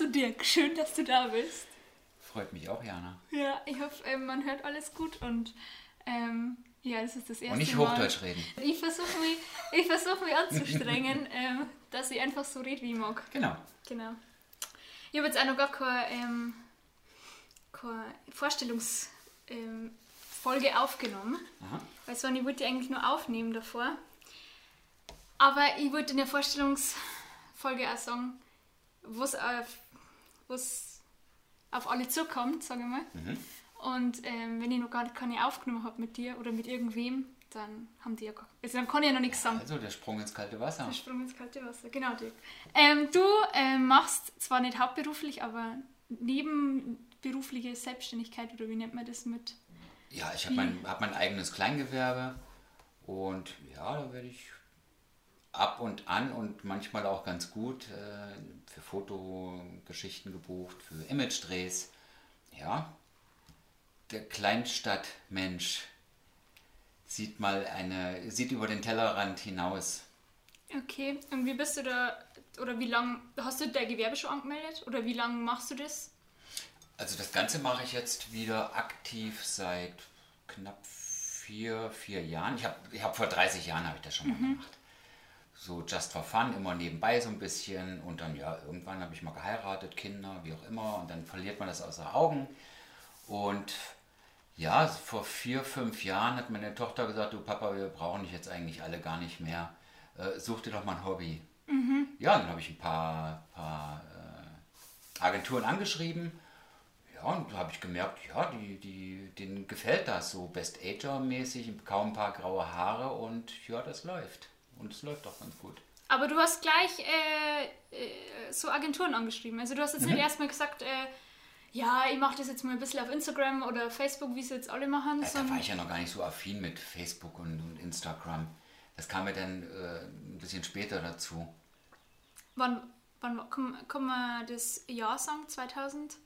Also Dirk, schön, dass du da bist. Freut mich auch, Jana. Ja, ich hoffe, ähm, man hört alles gut und ähm, ja, das ist das erste Mal. Und nicht Hochdeutsch reden. Ich versuche mich, ich versuch mich anzustrengen, ähm, dass ich einfach so rede, wie ich mag. Genau. Genau. Ich habe jetzt auch noch gar keine, ähm, keine Vorstellungsfolge ähm, aufgenommen. Aha. Weil so, ich wollte eigentlich nur aufnehmen davor. Aber ich wollte in der Vorstellungsfolge auch sagen, was auf, was auf alle zukommt, sage ich mal. Mhm. Und ähm, wenn ich noch gar keine aufgenommen habe mit dir oder mit irgendwem, dann haben die ja gar, also dann kann ich ja noch nichts sagen. Also der Sprung ins kalte Wasser. Der Sprung ins kalte Wasser, genau, Dirk. Ähm, du ähm, machst zwar nicht hauptberuflich, aber nebenberufliche Selbstständigkeit oder wie nennt man das mit? Ja, ich habe mein, hab mein eigenes Kleingewerbe und ja, da werde ich ab und an und manchmal auch ganz gut äh, für Fotogeschichten gebucht, für Image-Drehs. Ja, der Kleinstadtmensch sieht mal eine, sieht über den Tellerrand hinaus. Okay, und wie bist du da, oder wie lange, hast du dein Gewerbe schon angemeldet? Oder wie lange machst du das? Also das Ganze mache ich jetzt wieder aktiv seit knapp vier, vier Jahren. Ich habe ich hab vor 30 Jahren habe ich das schon mal gemacht. So just for fun, immer nebenbei so ein bisschen. Und dann ja, irgendwann habe ich mal geheiratet, Kinder, wie auch immer. Und dann verliert man das außer Augen. Und ja, vor vier, fünf Jahren hat meine Tochter gesagt, du Papa, wir brauchen dich jetzt eigentlich alle gar nicht mehr. Äh, such dir doch mal ein Hobby. Ja, dann habe ich ein paar, paar äh, Agenturen angeschrieben. Ja, und da habe ich gemerkt, ja, die, die, denen gefällt das so Best Ager-mäßig, kaum ein paar graue Haare und ja, das läuft. Und es läuft auch ganz gut. Aber du hast gleich äh, äh, so Agenturen angeschrieben. Also du hast jetzt nicht erstmal gesagt, äh, ja, ich mache das jetzt mal ein bisschen auf Instagram oder Facebook, wie sie jetzt alle machen. Ja, da sondern- war ich ja noch gar nicht so affin mit Facebook und, und Instagram. Das kam mir dann äh, ein bisschen später dazu. Wann, wann kann, kann man das Jahr sagen? 2000?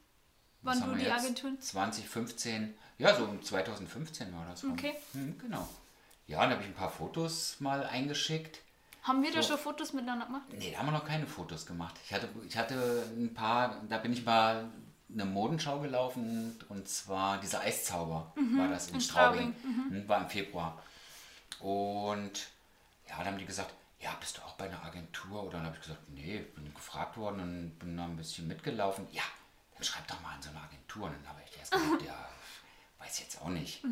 Was Wann du die? Agenturen? 2015, ja, so um 2015 war das. Okay. Hm, genau. Ja, dann habe ich ein paar Fotos mal eingeschickt. Haben wir da So. schon Fotos miteinander gemacht? Nee, da haben wir noch keine Fotos gemacht. Ich hatte, ich hatte ein paar, da bin ich mal eine Modenschau gelaufen und zwar dieser Eiszauber war das in, in Straubing. Straubing, Hm, War im Februar. Und ja, dann haben die gesagt, ja, bist du auch bei einer Agentur? Oder dann habe ich gesagt, nee, bin gefragt worden und bin da ein bisschen mitgelaufen. Ja, dann schreib doch mal an so eine Agentur. Und dann habe ich erst gedacht, ja, weiß jetzt auch nicht.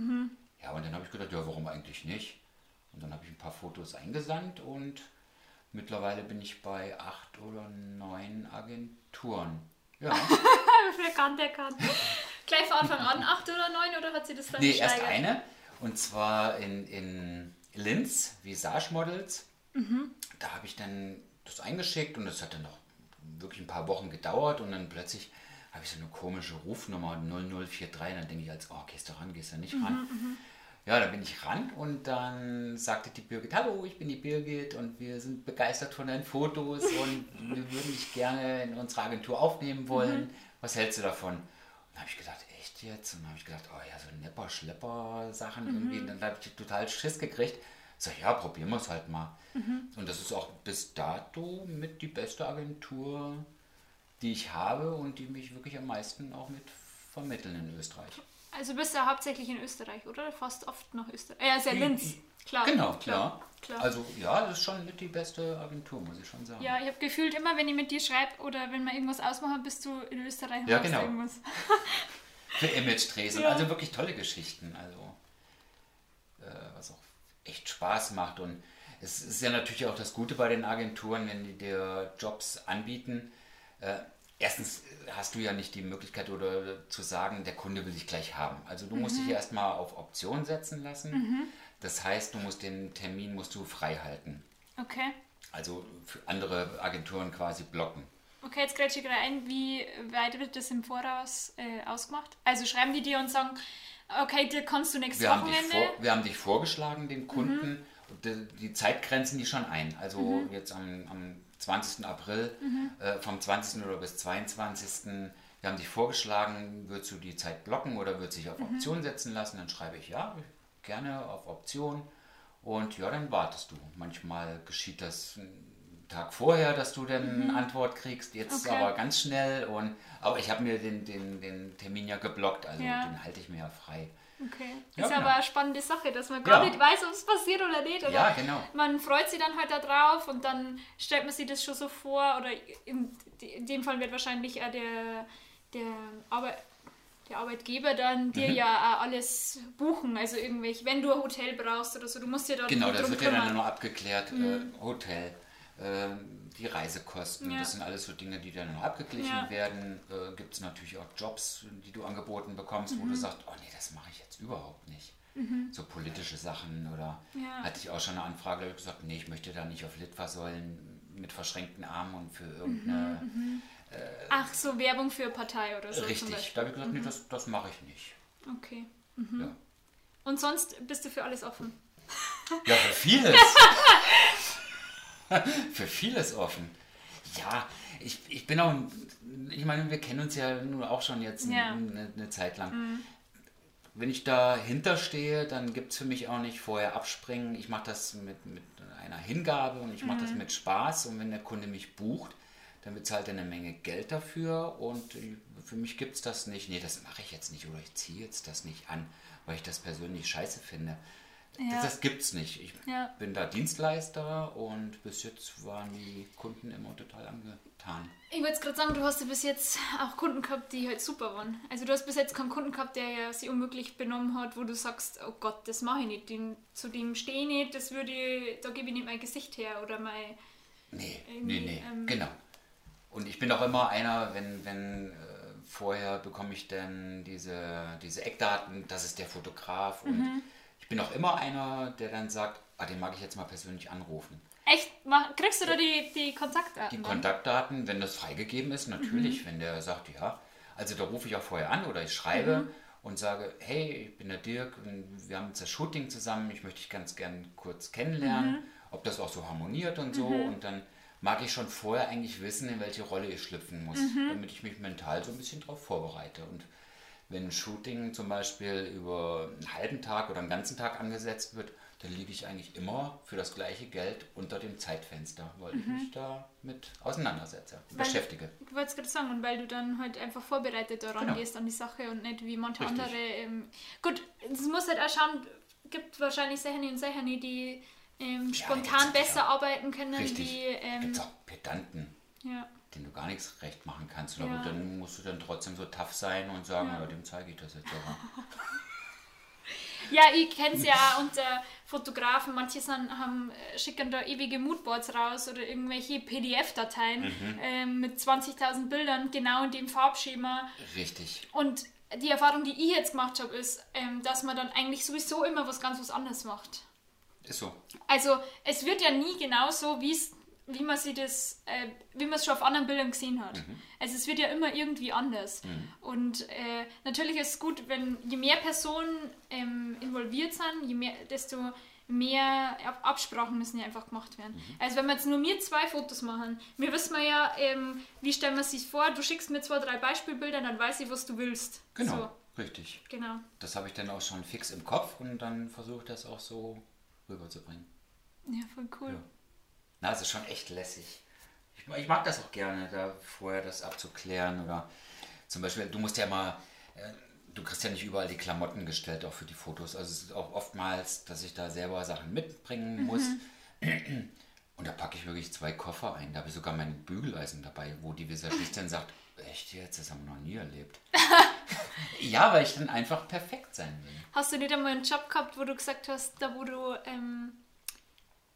Ja, und dann habe ich gedacht, ja, warum eigentlich nicht? Und dann habe ich ein paar Fotos eingesandt und mittlerweile bin ich bei acht oder neun Agenturen. Ja, Wer kann, der kann. Gleich von Anfang an, 8 oder 9 oder hat sie das dann nee, erst eine. Und zwar in, in Linz, Visage Models. Da habe ich dann das eingeschickt und das hat dann noch wirklich ein paar Wochen gedauert und dann plötzlich habe ich so eine komische Rufnummer 0043 und dann denke ich als, oh, gehst du ran, gehst du nicht ran. Ja, da bin ich ran und dann sagte die Birgit, hallo, ich bin die Birgit und wir sind begeistert von deinen Fotos und wir würden dich gerne in unsere Agentur aufnehmen wollen. Was hältst du davon? Und dann habe ich gedacht, echt jetzt? Und dann habe ich gedacht, oh ja, so Nepper-Schlepper-Sachen irgendwie. Und dann habe ich total Schiss gekriegt. Sag, ja, probieren wir es halt mal. Und das ist auch bis dato mit die beste Agentur, die ich habe und die mich wirklich am meisten auch mit vermitteln in Österreich. Also bist du ja hauptsächlich in Österreich, oder? Fast oft nach Österreich. Ja, ist ja Linz. Klar. Genau, klar. klar. Also ja, das ist schon die beste Agentur, muss ich schon sagen. Ja, ich habe gefühlt immer, wenn ich mit dir schreibe oder wenn wir irgendwas ausmachen, bist du in Österreich und Ja, genau. irgendwas. Für Image-Drehs Ja. also wirklich tolle Geschichten. Also äh, was auch echt Spaß macht. Und es ist ja natürlich auch das Gute bei den Agenturen, wenn die dir Jobs anbieten. Äh, erstens hast du ja nicht die Möglichkeit oder zu sagen, der Kunde will dich gleich haben. Also du musst dich erstmal auf Option setzen lassen. Das heißt, du musst den Termin musst du frei halten. Okay. Also für andere Agenturen quasi blocken. Okay, jetzt grätsche ich gerade ein, wie weit wird das im Voraus äh, ausgemacht? Also schreiben die dir und sagen, okay, dir kannst du nächstes Wir haben, dich Wochenende. vor, wir haben dich vorgeschlagen, den Kunden. Und Die, die Zeit grenzen die schon ein. Also jetzt am, am 20. April, äh, vom 20. oder bis 22. Wir haben dich vorgeschlagen, würdest du die Zeit blocken oder würdest dich auf Option setzen lassen? Dann schreibe ich ja, gerne auf Option. Und ja, dann wartest du. Manchmal geschieht das mm, Tag vorher, dass du dann eine Antwort kriegst. Jetzt Okay. aber ganz schnell. Und, aber ich habe mir den, den, den Termin ja geblockt, also Ja. den halte ich mir ja frei. Okay. Ja, ist genau. aber eine spannende Sache, dass man gar Ja. nicht weiß, ob es passiert oder nicht. Oder Ja, genau. Man freut sich dann halt da drauf und dann stellt man sich das schon so vor. Oder in, in dem Fall wird wahrscheinlich auch der, der, Arbeit, der Arbeitgeber dann dir Mhm. ja auch alles buchen. Also irgendwelche, wenn du ein Hotel brauchst oder so, du musst dir da Genau, das wird ja dann noch abgeklärt. Äh, Hotel, äh, die Reisekosten, Ja. das sind alles so Dinge, die dann noch abgeglichen Ja. werden. Äh, Gibt es natürlich auch Jobs, die du angeboten bekommst, Mhm. wo du sagst, oh nee, das mache ich jetzt überhaupt nicht. So politische Sachen oder Ja. hatte ich auch schon eine Anfrage, da habe ich gesagt, nee, ich möchte da nicht auf Litfaßsäulen mit verschränkten Armen und für irgendeine... Mhm, Ach, so Werbung für Partei oder so Richtig, da habe ich gesagt, nee, das, das mache ich nicht. Okay. Und sonst bist du für alles offen. Ja, für vieles. für vieles offen. Ja, ich, ich bin auch, ich meine, wir kennen uns ja nun auch schon jetzt Ja. eine, eine Zeit lang. Wenn ich dahinter stehe, dann gibt es für mich auch nicht vorher abspringen. Ich mache das mit, mit einer Hingabe und ich mache das mit Spaß. Und wenn der Kunde mich bucht, dann bezahlt er eine Menge Geld dafür. Und für mich gibt es das nicht. Nee, das mache ich jetzt nicht oder ich ziehe jetzt das nicht an, weil ich das persönlich scheiße finde. Ja. Das, das gibt's nicht. Ich Ja. bin da Dienstleister und bis jetzt waren die Kunden immer total angetan. Ich wollte gerade sagen, du hast ja bis jetzt auch Kunden gehabt, die halt super waren. Also du hast bis jetzt keinen Kunden gehabt, der ja sich unmöglich benommen hat, wo du sagst, oh Gott, das mache ich nicht, den, zu dem stehe ich nicht, das würde, ich- da gebe ich nicht mein Gesicht her oder mein... Nee, nee, nee, ähm, genau. Und ich bin auch immer einer, wenn, wenn äh, vorher bekomme ich dann diese, diese Eckdaten, das ist der Fotograf und Mhm. Ich bin auch immer einer, der dann sagt, ah, den mag ich jetzt mal persönlich anrufen. Echt? Kriegst du da die, die Kontaktdaten? Die dann? Kontaktdaten, wenn das freigegeben ist, natürlich, wenn der sagt, ja, also da rufe ich auch vorher an oder ich schreibe und sage, hey, ich bin der Dirk, und wir haben jetzt das Shooting zusammen, ich möchte dich ganz gern kurz kennenlernen, ob das auch so harmoniert und so und dann mag ich schon vorher eigentlich wissen, in welche Rolle ich schlüpfen muss, damit ich mich mental so ein bisschen darauf vorbereite und wenn ein Shooting zum Beispiel über einen halben Tag oder einen ganzen Tag angesetzt wird, dann liege ich eigentlich immer für das gleiche Geld unter dem Zeitfenster, weil ich mich damit auseinandersetze, Weil- beschäftige. Ich wollte es gerade sagen, und weil du dann halt einfach vorbereitet daran Genau. gehst an die Sache und nicht wie manche Richtig. andere. Ähm, gut, es muss halt auch schauen, gibt wahrscheinlich Sachen und Sachen, die ähm, spontan jetzt- besser ja. arbeiten können, Richtig. wie. Ähm, auch Pedanten, ja. Denen du gar nichts recht machen kannst. Aber Ja. dann musst du dann trotzdem so tough sein und sagen, Ja. ja. dem zeige ich das jetzt aber. Ja, ich kenne es ja unter Fotografen. Manche sind, haben, äh, schicken da ewige Moodboards raus oder irgendwelche PDF-Dateien Mhm. ähm, mit 20.000 Bildern, genau in dem Farbschema. Richtig. Und die Erfahrung, die ich jetzt gemacht habe, ist, ähm, dass man dann eigentlich sowieso immer was ganz was anderes macht. Ist so. Also es wird ja nie genauso, wie es wie man sie das, äh, wie man es schon auf anderen Bildern gesehen hat. Also es wird ja immer irgendwie anders. Und äh, natürlich ist es gut, wenn je mehr Personen ähm, involviert sind, je mehr, desto mehr Ab Absprachen müssen ja einfach gemacht werden. Also wenn wir jetzt nur wir zwei Fotos machen, wir wissen wir ja, ähm, wie stellen wir sich vor, du schickst mir zwei, drei Beispielbilder, dann weiß ich, was du willst. Genau. So, Richtig. genau. Das habe ich dann auch schon fix im Kopf und dann versuche ich das auch so rüberzubringen. Ja, voll cool. Ja. Na, es ist schon echt lässig. Ich, ich mag das auch gerne, da vorher das abzuklären oder zum Beispiel, du musst ja mal, äh, du kriegst ja nicht überall die Klamotten gestellt, auch für die Fotos. Also es ist auch oftmals, dass ich da selber Sachen mitbringen muss. Und da packe ich wirklich zwei Koffer ein. Da habe ich sogar mein Bügeleisen dabei, wo die Visagistin sagt, echt jetzt, das haben wir noch nie erlebt. ja, weil ich dann einfach perfekt sein will. Hast du nicht einmal einen Job gehabt, wo du gesagt hast, da wo du ähm,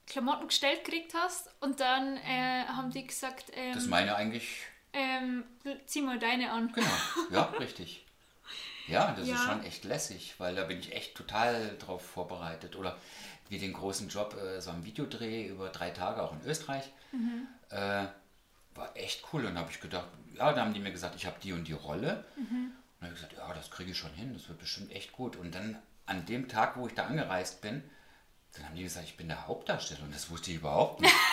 Klamotten gestellt gekriegt hast und dann äh, haben die gesagt, ähm, Das meine eigentlich ähm, zieh mal deine an. Genau, ja, richtig. Ja, das Ja. ist schon echt lässig, weil da bin ich echt total drauf vorbereitet. Oder wie den großen Job, äh, so ein Videodreh über drei Tage auch in Österreich. Äh, war echt cool. Und habe ich gedacht, ja, da haben die mir gesagt, ich habe die und die Rolle. Und dann habe ich gesagt, ja, das kriege ich schon hin, das wird bestimmt echt gut. Und dann an dem Tag, wo ich da angereist bin, dann haben die gesagt, ich bin der Hauptdarsteller. Und das wusste ich überhaupt nicht.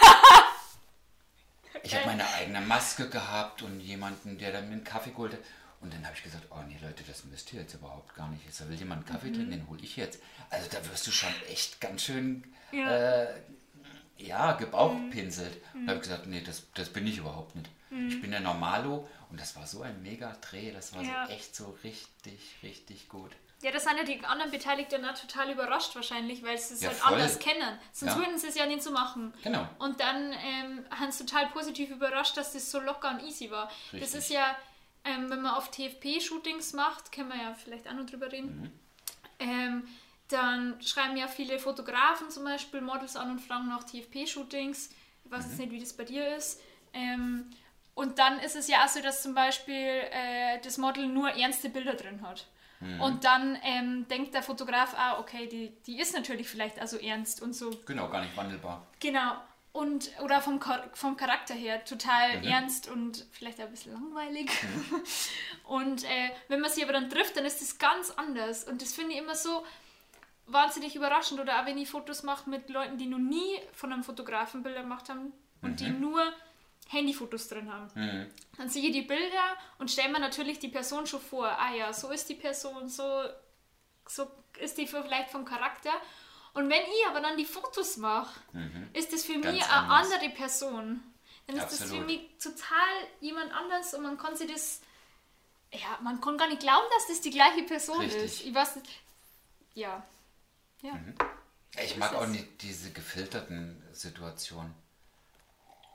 Ich habe meine eigene Maske gehabt und jemanden, der dann mir einen Kaffee hat. Und dann habe ich gesagt, oh nee Leute, das müsst ihr jetzt überhaupt gar nicht. Jetzt will jemand einen Kaffee trinken, den hole ich jetzt. Also da wirst du schon echt ganz schön Ja. äh, ja, gebauchpinselt. Mhm. Und habe ich gesagt, nee, das, das bin ich überhaupt nicht. Mhm. Ich bin der Normalo und das war so ein mega Dreh, das war ja. so echt so richtig, richtig gut. Ja, das sind ja die anderen Beteiligten auch total überrascht wahrscheinlich, weil sie es ja, halt voll. anders kennen. Sonst ja. würden sie es ja nicht so machen. Genau. Und dann ähm, haben sie total positiv überrascht, dass das so locker und easy war. Richtig. Das ist ja, ähm, wenn man auf TFP-Shootings macht, können wir ja vielleicht auch noch drüber reden. Mhm. Ähm, dann schreiben ja viele Fotografen zum Beispiel Models an und fragen nach TFP-Shootings. Ich weiß mhm. jetzt nicht, wie das bei dir ist. Ähm, und dann ist es ja auch so, dass zum Beispiel äh, das Model nur ernste Bilder drin hat. Mhm. Und dann ähm, denkt der Fotograf, ah, okay, die, die ist natürlich vielleicht also ernst und so. Genau, gar nicht wandelbar. Genau. Und, oder vom, vom Charakter her total mhm. ernst und vielleicht auch ein bisschen langweilig. Mhm. Und äh, wenn man sie aber dann trifft, dann ist das ganz anders. Und das finde ich immer so, wahnsinnig überraschend. Oder auch wenn ich Fotos mache mit Leuten, die noch nie von einem Fotografen Bilder gemacht haben und mhm. die nur Handyfotos drin haben. Mhm. Dann sehe ich die Bilder und stelle mir natürlich die Person schon vor. Ah ja, so ist die Person, so, so ist die vielleicht vom Charakter. Und wenn ich aber dann die Fotos mache, mhm. ist das für Ganz mich eine andere Person. Dann ist Absolut. das für mich total jemand anders und man kann sich das. Ja, man kann gar nicht glauben, dass das die gleiche Person Richtig. ist. Ich weiß nicht. Ja. Ja. Mhm. Ich mag auch nicht diese gefilterten Situationen.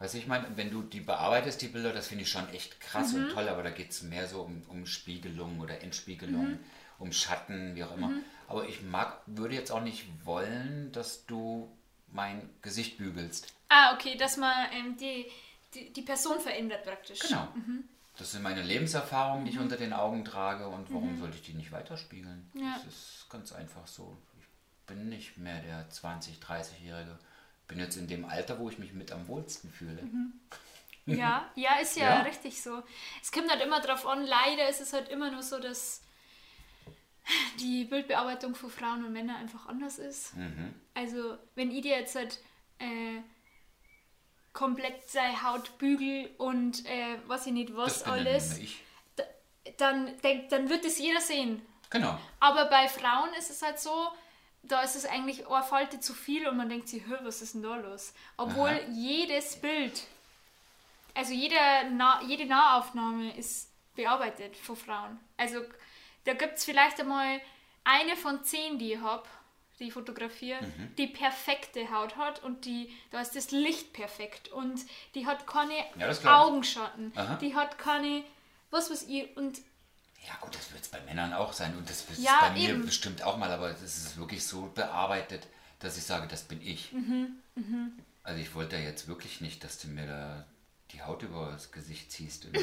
Weißt du, ich meine, wenn du die bearbeitest, die Bilder, das finde ich schon echt krass mhm. und toll, aber da geht es mehr so um, um Spiegelung oder Entspiegelung, mhm. um Schatten, wie auch immer. Mhm. Aber ich mag, würde jetzt auch nicht wollen, dass du mein Gesicht bügelst. Ah, okay, dass man ähm, die, die, die, Person verändert praktisch. Genau. Mhm. Das sind meine Lebenserfahrungen, die ich mhm. unter den Augen trage und warum mhm. sollte ich die nicht weiterspiegeln? Ja. Das ist ganz einfach so bin nicht mehr der 20-, 30-Jährige. Bin jetzt in dem Alter, wo ich mich mit am wohlsten fühle. Mhm. Ja, ja, ist ja, ja, richtig so. Es kommt halt immer drauf an, leider ist es halt immer nur so, dass die Bildbearbeitung für Frauen und Männer einfach anders ist. Mhm. Also, wenn ich dir jetzt halt äh, komplett seine Haut bügel und äh, was ich nicht was alles, da, dann, denk, dann wird es jeder sehen. Genau. Aber bei Frauen ist es halt so, da ist es eigentlich eine Falte zu viel und man denkt sich, was ist denn da los? Obwohl Aha. jedes Bild, also jede, nah jede Nahaufnahme ist bearbeitet von Frauen. Also da gibt es vielleicht einmal eine von zehn, die ich habe, die ich fotografiere, mhm. die perfekte Haut hat und die, da ist das Licht perfekt und die hat keine ja, Augenschatten, Aha. die hat keine, was weiß ich, und ja gut, das wird es bei Männern auch sein und das wird es ja, bei mir eben. bestimmt auch mal, aber es ist wirklich so bearbeitet, dass ich sage, das bin ich. Mhm, mh. Also ich wollte ja jetzt wirklich nicht, dass du mir da die Haut über das Gesicht ziehst in,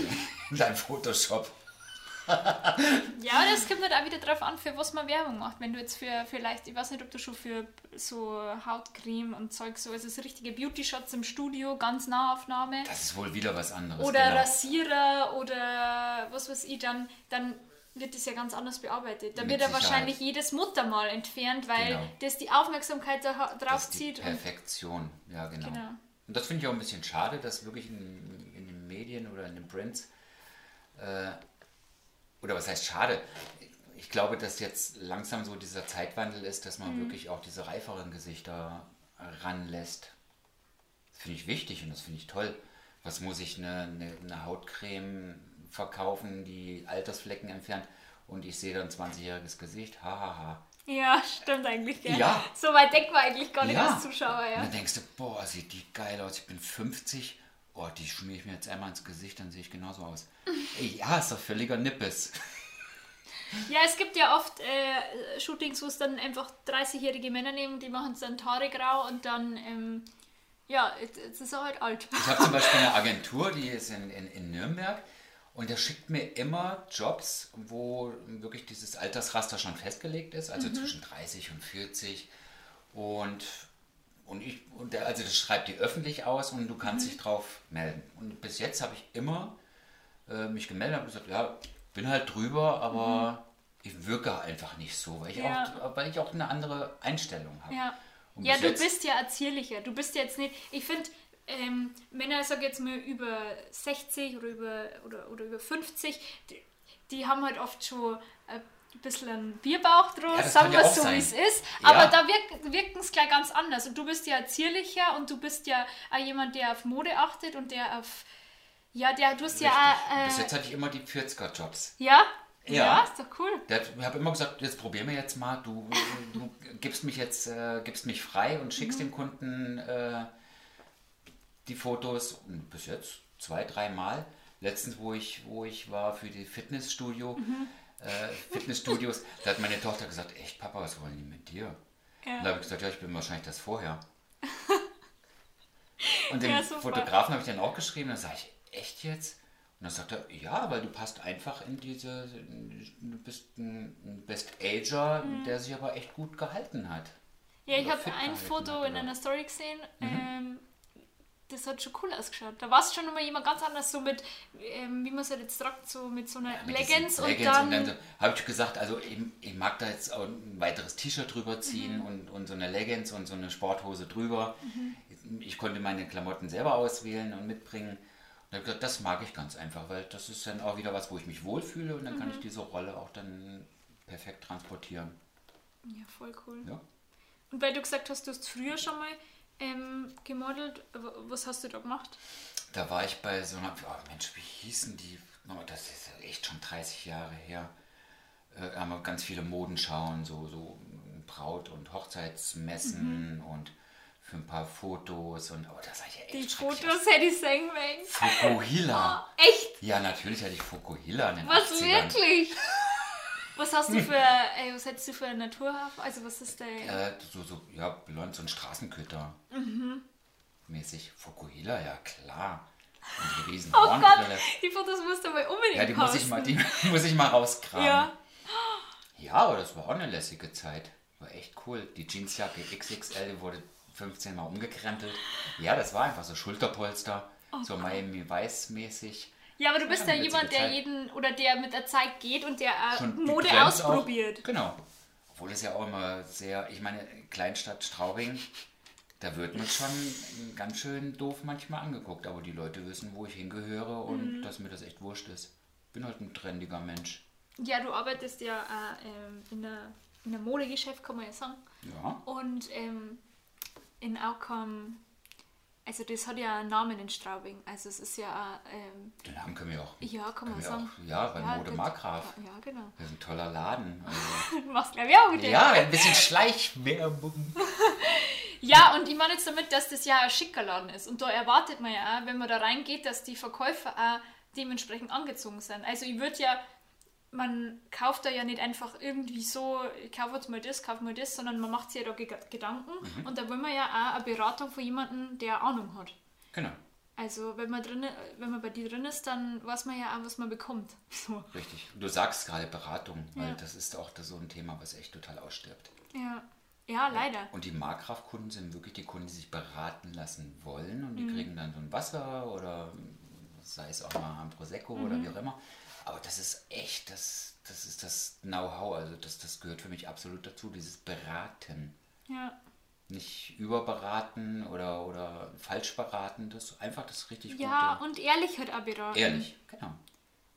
in deinem Photoshop. ja, halt auch wieder darauf an, für was man Werbung macht. Wenn du jetzt für vielleicht, ich weiß nicht, ob du schon für so Hautcreme und Zeug so, also so richtige Beauty-Shots im Studio, ganz Nahaufnahme. Das ist wohl wieder was anderes. Oder genau. Rasierer oder was weiß ich, dann, dann wird das ja ganz anders bearbeitet. Da Mit wird ja wahrscheinlich jedes Muttermal entfernt, weil genau. das die Aufmerksamkeit da drauf zieht. Perfektion, ja genau. genau. Und das finde ich auch ein bisschen schade, dass wirklich in, in den Medien oder in den Brands äh, oder was heißt schade? Ich glaube, dass jetzt langsam so dieser Zeitwandel ist, dass man mhm. wirklich auch diese reiferen Gesichter ranlässt. Das finde ich wichtig und das finde ich toll. Was muss ich eine, eine, eine Hautcreme verkaufen, die Altersflecken entfernt und ich sehe dann ein 20-jähriges Gesicht? Hahaha. Ha, ha. Ja, stimmt eigentlich, gell? Ja. So weit denkt man eigentlich gar nicht ja. als Zuschauer, ja. Und dann denkst du, boah, sieht die geil aus, ich bin 50 oh, die schmier ich mir jetzt einmal ins Gesicht, dann sehe ich genauso aus. ja, ist doch völliger Nippes. Ja, es gibt ja oft äh, Shootings, wo es dann einfach 30-jährige Männer nehmen, die machen es dann Haare grau und dann, ähm, ja, jetzt ist er halt alt. Ich habe zum Beispiel eine Agentur, die ist in, in, in Nürnberg und der schickt mir immer Jobs, wo wirklich dieses Altersraster schon festgelegt ist, also mhm. zwischen 30 und 40 und und ich, und der, also das schreibt die öffentlich aus und du kannst mhm. dich drauf melden. Und bis jetzt habe ich immer äh, mich gemeldet und gesagt, ja, bin halt drüber, aber mhm. Ich wirke einfach nicht so, weil ich, ja. auch, weil ich auch eine andere Einstellung habe. Ja, ja du bist ja erzierlicher. Du bist jetzt nicht, ich finde, ähm, Männer, ich sage jetzt mal über 60 oder über, oder, oder über 50, die, die haben halt oft schon äh, ein bisschen einen Bierbauch draus, Ja, sagen ja wir auch so, wie es ist. Ja. Aber da wirk, wirken es gleich ganz anders. Und du bist ja zierlicher und du bist ja auch jemand, der auf Mode achtet und der auf. Ja, der, du hast ja auch. Bis Äh, jetzt hatte ich immer die 40er-Jobs. ja? Ja. ist doch cool. Der Ich habe immer gesagt, jetzt probieren wir jetzt mal, du, du gibst mich jetzt, äh, gibst mich frei und schickst dem Kunden äh, die Fotos. Und bis jetzt zwei, dreimal. Letztens, wo ich, wo ich war für die Fitnessstudio, äh, Fitnessstudios, da hat meine Tochter gesagt, echt Papa, was wollen die mit dir? Ja. Und da habe ich gesagt, ja, ich bin wahrscheinlich das vorher. Und dem Ja. Fotografen habe ich dann auch geschrieben, da sage ich, echt jetzt? Und dann sagt er, ja, weil du passt einfach in diese, du bist ein Best-Ager, der sich aber echt gut gehalten hat. Mhm. Ja, ich habe ein Foto hat, in oder? einer Story gesehen. Mhm. Ähm, das hat schon cool ausgeschaut. Da war es schon immer jemand ganz anders, so mit, ähm, wie man es halt jetzt sagt, so mit so einer Mit diesen Leggings und Leggings dann. so, habe ich gesagt, also ich, ich mag da jetzt auch ein weiteres T-Shirt drüber ziehen Mhm. und, und so eine Leggings und so eine Sporthose drüber. Ich konnte meine Klamotten selber auswählen und mitbringen. Gesagt, das mag ich ganz einfach, weil das ist dann auch wieder was, wo ich mich wohlfühle und dann Mhm. kann ich diese Rolle auch dann perfekt transportieren. ja, voll cool. Ja. Und weil du gesagt hast, du hast früher schon mal ähm, gemodelt, was hast du da gemacht? Da war ich bei so einer, oh Mensch, wie hießen die? Das ist echt schon 30 Jahre her. Äh, haben wir ganz viele Modenschauen, so, so Braut- und Hochzeitsmessen und für ein paar Fotos und oh, das sah ja echt Die Fotos hätte ich sehen wollen. Fukuhila. Echt? Ja, natürlich hatte ich Fukuhila in den Was 80ern. wirklich? Was hast du für, ey, was hättest du für eine Naturhafen? Also was ist der? Äh, so, so, ja, blond, so ein Straßenköter. Mhm. Mäßig. Fukuhila, ja klar. Und die riesen oh Gott, die Fotos musst du mal unbedingt Ja, die muss ich posten. mal, die muss ich mal rauskramen. Ja. Ja, aber das war auch eine lässige Zeit. War echt cool. Die Jeansjacke XXL, wurde 15 Mal umgekrempelt. Ja, das war einfach so Schulterpolster, Oh so Miami Weiß mäßig. Ja, aber du bist Ja, jemand, der Zeit. jeden oder der mit der Zeit geht und der äh, Schon Mode ausprobiert. Auch, genau. Obwohl es ja auch immer sehr, ich meine, Kleinstadt Straubing, da wird man schon ganz schön doof manchmal angeguckt. Aber die Leute wissen, wo ich hingehöre und Mhm. dass mir das echt wurscht ist. Bin halt ein trendiger Mensch. Ja, du arbeitest ja äh, ähm, in, der, in einem Modegeschäft, kann man ja sagen. Ja. Und ähm, in Aucam, also das hat ja einen Namen in Straubing. Also es ist ja, ähm, Den Namen können wir auch. ja, kann man sagen. auch, ja, bei Mode das- Markgraf. Ja, genau. Das ist ein toller Laden. Also. Du machst gleich Werbung. Ja, ein bisschen Schleichwerbung. Ja, und ich meine jetzt damit, dass das ja ein schicker Laden ist. Und da erwartet man ja auch, wenn man da reingeht, dass die Verkäufer auch dementsprechend angezogen sind. Also ich würde ja, man kauft da ja nicht einfach irgendwie so, ich kaufe jetzt mal das, kaufe mal das, sondern man macht sich ja da Ge Gedanken. Mhm. Und da will man ja auch eine Beratung von jemandem, der Ahnung hat. Genau, Also wenn man, drin, wenn man bei dir drin ist, dann weiß man ja auch, was man bekommt. So. richtig. Du sagst gerade Beratung, weil Ja. das ist auch das so ein Thema, was echt total ausstirbt. Ja. ja, leider. Und die Markgraf-Kunden sind wirklich die Kunden, die sich beraten lassen wollen und die Mhm. kriegen dann so ein Wasser oder sei es auch mal ein Prosecco Mhm. oder wie auch immer. Aber das ist echt, das, das ist das Know-how, also das, das gehört für mich absolut dazu, dieses Beraten. Ja. Nicht überberaten oder, oder falsch beraten, das ist einfach das richtig Ja, Gute. und ehrlich halt auch beraten. Ehrlich, genau.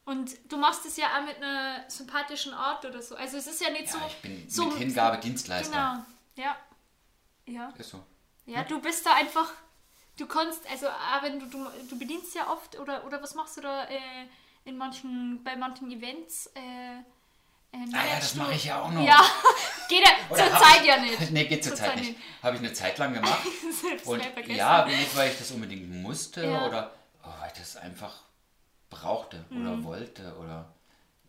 Und du machst es ja auch mit einer sympathischen Art oder so. Also es ist ja nicht Ja, so. ich bin so mit Hingabe Dienstleister. Genau. Ja. Ja. Ist so. Ja, du bist da einfach. Du kannst, also auch wenn du, du, du bedienst ja oft oder, oder was machst du da äh, in manchen, bei manchen Events? Äh, äh, Ah ja, das mache ich ja auch noch. Ja, geht ja Oder zur hab Zeit ich- ja nicht. nee, geht zur Zur nicht. Habe ich eine Zeit lang gemacht. Und ja, nicht weil ich das unbedingt musste Ja. oder oh, weil ich das einfach brauchte Mhm. oder wollte oder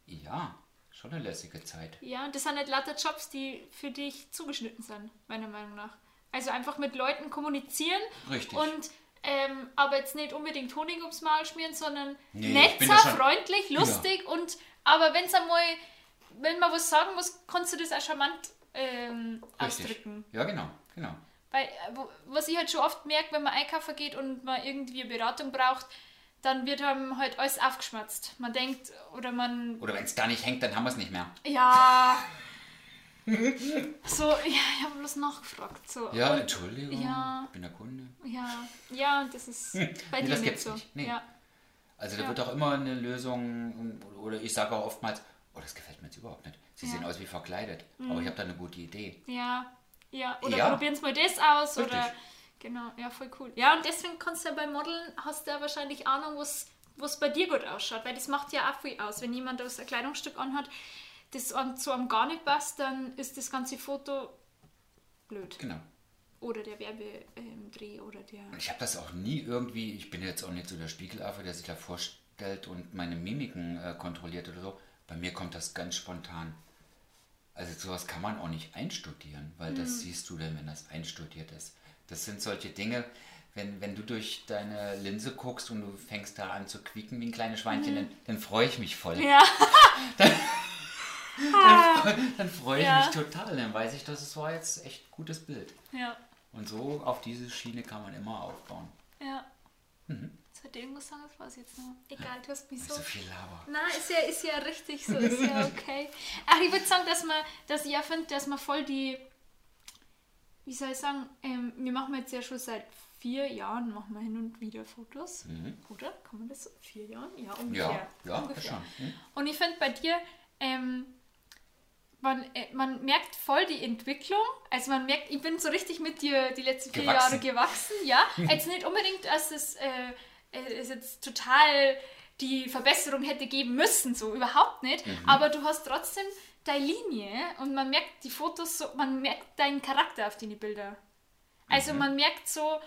ja, schon eine lässige Zeit. Ja, und das sind nicht lauter Jobs, die für dich zugeschnitten sind, meiner Meinung nach. Also einfach mit Leuten kommunizieren Richtig. und ähm, aber jetzt nicht unbedingt Honig ums Maul schmieren, sondern Nee, netzer, freundlich, lustig und aber wenn es einmal, wenn man was sagen muss, kannst du das auch charmant ähm, ausdrücken. Ja, genau, genau. Weil, äh, was ich halt schon oft merke, wenn man einkaufen geht und man irgendwie eine Beratung braucht, dann wird einem halt alles aufgeschmatzt. Man denkt, oder man Oder wenn es da nicht hängt, dann haben wir es nicht mehr. ja. so, ja, ich habe bloß nachgefragt. So. Ja, und, Entschuldigung, ja. ich bin der Kunde. ja, ja, und das ist bei Nee, dir nicht so. nicht. Nee. Ja. Also da Ja. wird auch immer eine Lösung oder ich sage auch oftmals, oh, das gefällt mir jetzt überhaupt nicht. Sie Ja. sehen aus wie verkleidet. Aber ich habe da eine gute Idee. Ja, ja. Oder Ja. probieren Sie mal das aus. Richtig. Oder genau, ja, voll cool. Ja, und deswegen kannst du ja beim Modeln, hast du ja wahrscheinlich Ahnung, was was bei dir gut ausschaut, weil das macht ja auch viel aus. Wenn jemand das Kleidungsstück anhat, das an- zu einem gar nicht passt, dann ist das ganze Foto blöd. Genau. Oder der Werbedreh oder der. Ich habe das auch nie irgendwie, ich bin jetzt auch nicht so der Spiegelaffe, der sich da vorstellt und meine Mimiken äh, kontrolliert oder so. Bei mir kommt das ganz spontan. Also sowas kann man auch nicht einstudieren, weil das siehst du dann, wenn das einstudiert ist. Das sind solche Dinge, wenn, wenn du durch deine Linse guckst und du fängst da an zu quieken wie ein kleines Schweinchen, dann, dann freue ich mich voll. Ja, Dann, dann freue ich Ja. mich total. Dann weiß ich, dass es war jetzt echt ein gutes Bild. ja, Und so auf diese Schiene kann man immer aufbauen. ja. Jetzt hat irgendwas sagen, das weiß ich jetzt noch. Egal, du hast mich so. So viel Laber. Nein, ist ja, ist ja richtig so, ist ja okay. Ach, ich würde sagen, dass man, dass ich ja finde, dass man voll die, wie soll ich sagen, ähm, wir machen jetzt ja schon seit vier Jahren, machen wir hin und wieder Fotos. Oder? Kann man das so? Vier Jahren? Ja, ungefähr. Mhm. Ja, ja, ungefähr. schon. Hm? Und ich finde bei dir, ähm, man, äh, man merkt voll die Entwicklung. Also man merkt, ich bin so richtig mit dir die letzten vier Gewachsen. Jahre gewachsen, ja. Jetzt nicht unbedingt, dass es, äh, es jetzt total die Verbesserung hätte geben müssen, so überhaupt nicht. Aber du hast trotzdem deine Linie und man merkt die Fotos so, man merkt deinen Charakter auf deine Bilder. Also man merkt so,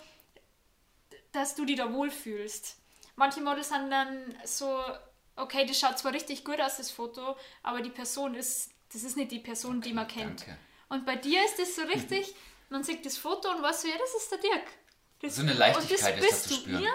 dass du dich da wohlfühlst. Manche Models sind dann so, okay, das schaut zwar richtig gut aus, das Foto, aber die Person ist, das ist nicht die Person, die man kennt. danke. Und bei dir ist das so richtig, man sieht das Foto und weiß so, ja, das ist der Dirk. Das, So eine und Leichtigkeit das ist da bist zu du. spüren. Ja.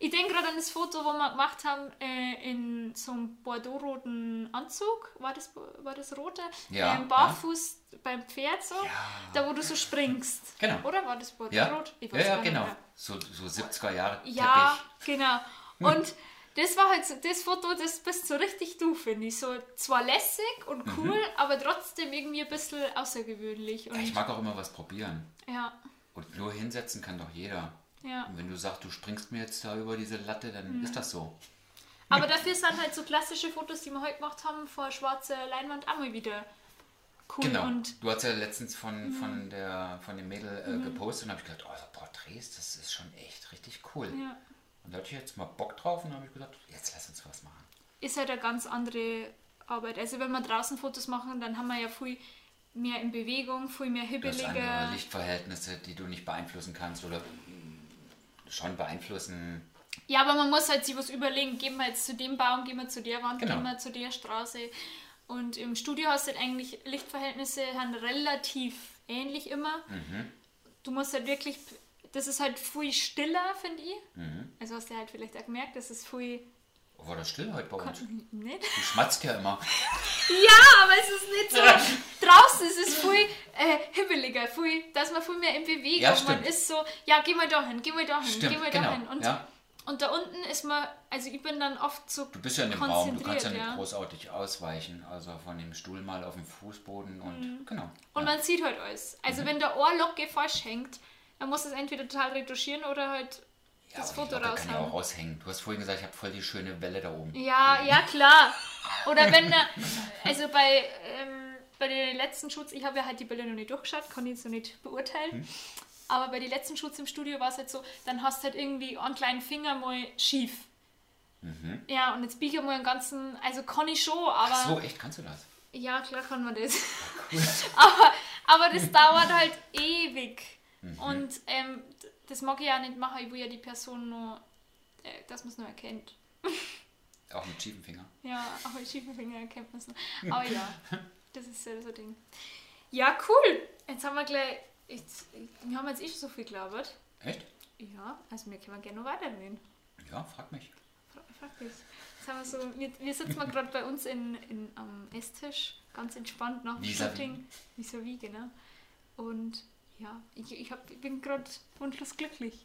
Ich denke gerade an das Foto, wo wir gemacht haben äh, in so einem bordeaux-roten Anzug. War das, war das rote? Ja, Ähm, barfuß beim Pferd so. Ja. Da, wo du so springst. Genau. Oder war das Ja, bordeaux-rot? Ja, ja nicht genau. So, so 70er Jahre Ja, Teppich. genau. Und das war halt so, das Foto, das bist so richtig du, finde ich. So zwar lässig und cool, aber trotzdem irgendwie ein bisschen außergewöhnlich. Mhm. Ich mag auch immer was probieren. ja, Und nur hinsetzen kann doch jeder. ja. Und wenn du sagst, du springst mir jetzt da über diese Latte, dann ist das so. Aber dafür sind halt so klassische Fotos, die wir heute gemacht haben, vor schwarzer Leinwand auch mal wieder cool. Genau. Und Mhm. du hast ja letztens von, von, der, von dem Mädel äh, gepostet und habe ich gedacht, oh, Porträts, das ist schon echt richtig cool. ja, Und da hatte ich jetzt mal Bock drauf und habe ich gesagt, jetzt lass uns was machen. ist halt eine ganz andere Arbeit. Also wenn wir draußen Fotos machen, dann haben wir ja viel mehr in Bewegung, viel mehr Du hast andere hibbeliger. Lichtverhältnisse, die du nicht beeinflussen kannst oder schon beeinflussen. Ja, aber man muss halt sich was überlegen. Gehen wir jetzt zu dem Baum, gehen wir zu der Wand, Genau. gehen wir zu der Straße. Und im Studio hast du halt eigentlich Lichtverhältnisse relativ ähnlich immer. Mhm. Du musst halt wirklich, das ist halt viel stiller, finde ich. Mhm. Also hast du halt vielleicht auch gemerkt, das ist viel Oh, war das still heute bei uns? nicht. Du schmatzt ja immer. Ja, aber es ist nicht so. Draußen ist es viel äh, hibbeliger, viel, dass man viel mehr in Bewegung. Ja, man stimmt. ist so, ja, geh mal dahin, geh mal dahin, Stimmt, geh mal genau, dahin. Und, ja. und da unten ist man, also ich bin dann oft so Du bist ja in dem Raum, du kannst ja nicht ja. großartig ausweichen. Also von dem Stuhl mal auf den Fußboden und genau. Mhm. Und ja. man sieht halt alles. Also Mhm. wenn der Ohrlocke falsch hängt, dann muss es entweder total retuschieren oder halt ja, das Foto Locke kann ja auch raushauen. raushängen. Du hast vorhin gesagt, ich habe voll die schöne Welle da oben. Ja, ja, klar. Oder wenn der, also bei, ähm, bei den letzten Shoots, ich habe ja halt die Bilder noch nicht durchgeschaut, kann ich noch nicht beurteilen. Hm. Aber bei den letzten Shoots im Studio war es halt so, dann hast du halt irgendwie einen kleinen Finger mal schief. Mhm. Ja, und jetzt biege ich mal einen ganzen, also kann ich schon, aber. Ach so, echt, kannst du das? Ja, klar kann man das. Cool. aber, aber das dauert halt ewig. Mhm. Und ähm, das mag ich ja nicht machen, ich will ja die Person nur, äh, dass man es nur erkennt. Auch mit schiefen Finger. Ja, auch mit schiefen Finger erkennt man es nur. Aber ja, das ist ja so ein Ding. Ja, cool. Jetzt haben wir gleich, jetzt, wir haben jetzt eh schon so viel gelabert. Echt? Ja, also wir können gerne noch weiterreden. Ja, frag mich. Fra- Frag dich. Jetzt haben wir so, wir, wir sitzen mal gerade bei uns in, in, am Esstisch, ganz entspannt nach dem. Shooting. Vis-à-vis, genau. Und ja, ich, ich, hab, bin gerade wunschlos glücklich.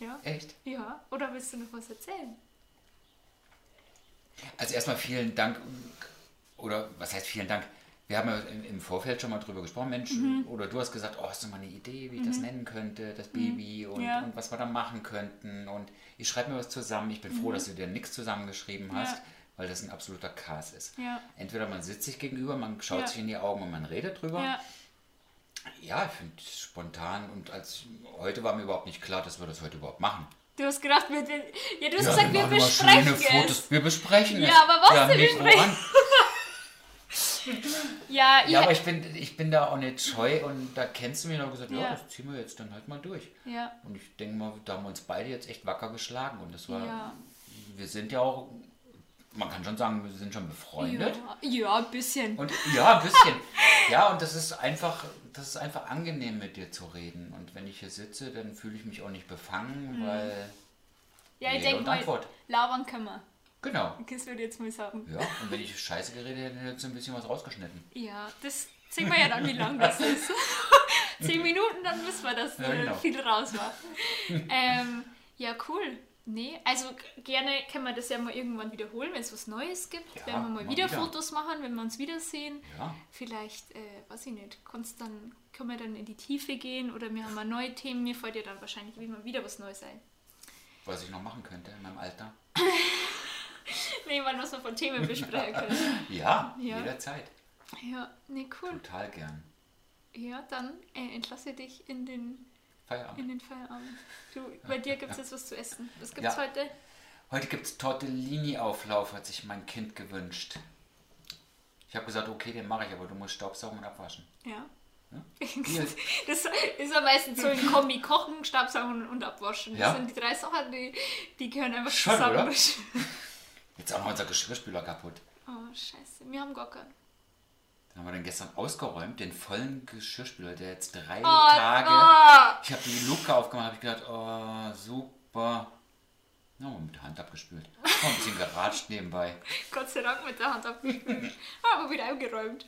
Ja? Echt? Ja. Oder willst du noch was erzählen? Also erstmal vielen Dank, oder was heißt vielen Dank? Wir haben ja im, Vorfeld schon mal drüber gesprochen, Mensch, Mhm. oder du hast gesagt, oh, hast du mal eine Idee, wie ich das nennen könnte, das Baby und, Mhm. Ja. und was wir da machen könnten und ich schreibe mir was zusammen. Ich bin froh, dass du dir nichts zusammengeschrieben hast, Ja. weil das ein absoluter Chaos ist. Ja. Entweder man sitzt sich gegenüber, man schaut sich in die Augen und man redet drüber. Ja. Ich finde es spontan und als heute war mir überhaupt nicht klar, dass wir das heute überhaupt machen. Du hast gedacht, wir, ja, du hast Ja, gesagt, wir besprechen es. Fotos. Wir besprechen es. Ja, aber was ja, denn Mikro besprechen? an. Ja, Ja, aber ich bin, ich bin da auch nicht scheu und da kennst du mich noch gesagt, ja. Ja. das ziehen wir jetzt dann halt mal durch. ja, Und ich denke mal, da haben wir uns beide jetzt echt wacker geschlagen und das war, ja. wir sind ja auch, man kann schon sagen, wir sind schon befreundet. Ja, ja, ein bisschen. Und ja, ein bisschen. ja, und das ist einfach, das ist einfach angenehm mit dir zu reden. Und wenn ich hier sitze, dann fühle ich mich auch nicht befangen, weil ja, ich denke mal, labern können wir. genau. Das würde ich jetzt mal sagen. Ja, und wenn ich Scheiße geredet hätte, hätte ich jetzt ein bisschen was rausgeschnitten. Ja, das sehen wir ja dann, wie lang das ist. Zehn Minuten, dann wissen wir, dass Ja, äh, genau. viel raus war. ähm, ja, cool. Nee, also gerne können wir das ja mal irgendwann wiederholen, wenn es was Neues gibt. Ja, wenn wir mal mal wieder, wieder. Fotos machen, wenn wir uns wiedersehen. Ja. Vielleicht, äh, weiß ich nicht, kannst dann, können wir dann in die Tiefe gehen oder wir haben mal neue Themen. Mir fällt ja dann wahrscheinlich immer wieder was Neues ein. Was ich noch machen könnte in meinem Alter. Nee, wann was wir von Themen besprechen können. Ja, Ja. jederzeit. Ja, nee, cool. Total gern. Ja, dann äh, entlasse dich in den, Feierabend. in den Feierabend. Du, bei dir gibt es jetzt was zu essen. Was gibt es Ja. heute? Heute gibt es Tortellini-Auflauf, hat sich mein Kind gewünscht. Ich habe gesagt, okay, den mache ich, aber du musst Staubsaugen und abwaschen. Ja. Deal. Das ist ja meistens so ein Kombi kochen, Stabsaugen und abwaschen. Das Ja. sind die drei Sachen, die, die gehören einfach Schon, zusammen. oder? Jetzt auch noch unser Geschirrspüler kaputt. Oh, scheiße. Wir haben gar keinen. Den haben wir dann gestern ausgeräumt, den vollen Geschirrspüler, der jetzt drei Oh, Tage. oh. Ich habe die Luke aufgemacht, habe ich gedacht, oh, super. Na, mit der Hand abgespült. Oh, ein bisschen geratscht nebenbei. Gott sei Dank mit der Hand abgespült. Aber wieder aufgeräumt.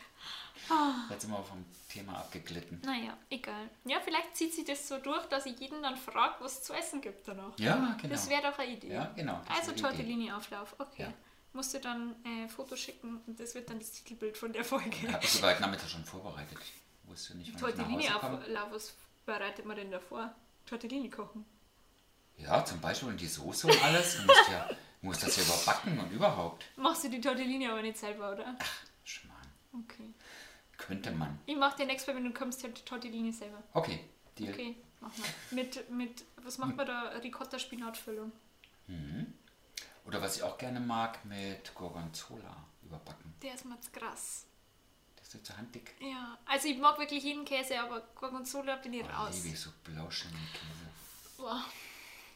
Jetzt sind wir vom Thema abgeglitten. Naja, egal. Ja, vielleicht zieht sich das so durch, dass ich jeden dann frage, was es zu essen gibt danach. Ja, genau. Das wäre doch eine Idee. Ja, genau, Also. Tortellini-Auflauf, okay. Ja. Musst du dann äh, Fotos schicken und das wird dann das Titelbild von der Folge. Habe ich sogar heute Nachmittag schon vorbereitet. Wusste nicht, wann ich nach Hause. Tortellini-Auflauf, was bereitet man denn davor? Tortellini kochen. Ja, zum Beispiel und die Soße und alles. Du musst, ja, musst das ja überbacken und überhaupt. Machst du die Tortellini aber nicht selber, oder? Schmarrn. Okay. Könnte man. Ich mach dir nächstes Mal, wenn du kommst, die Tortellini selber. Okay, Deal. Okay, mach mal. Mit, mit, was macht man da? Ricotta-Spinatfüllung. Oder was ich auch gerne mag, mit Gorgonzola überbacken. Der ist mal zu krass. Das ist so handdick. Ja, also ich mag wirklich jeden Käse, aber Gorgonzola bin ich Oh, raus. liebe ich so Blauschimmel-Käse. Boah.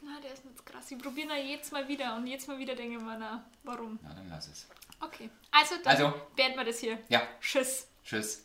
Na, der ist mir zu krass. Ich probiere ihn jedes Mal wieder und jedes Mal wieder denke ich mir, na, warum? Na, dann lass es. Okay, also dann Also. beenden wir das hier. Ja, Tschüss. tschüss.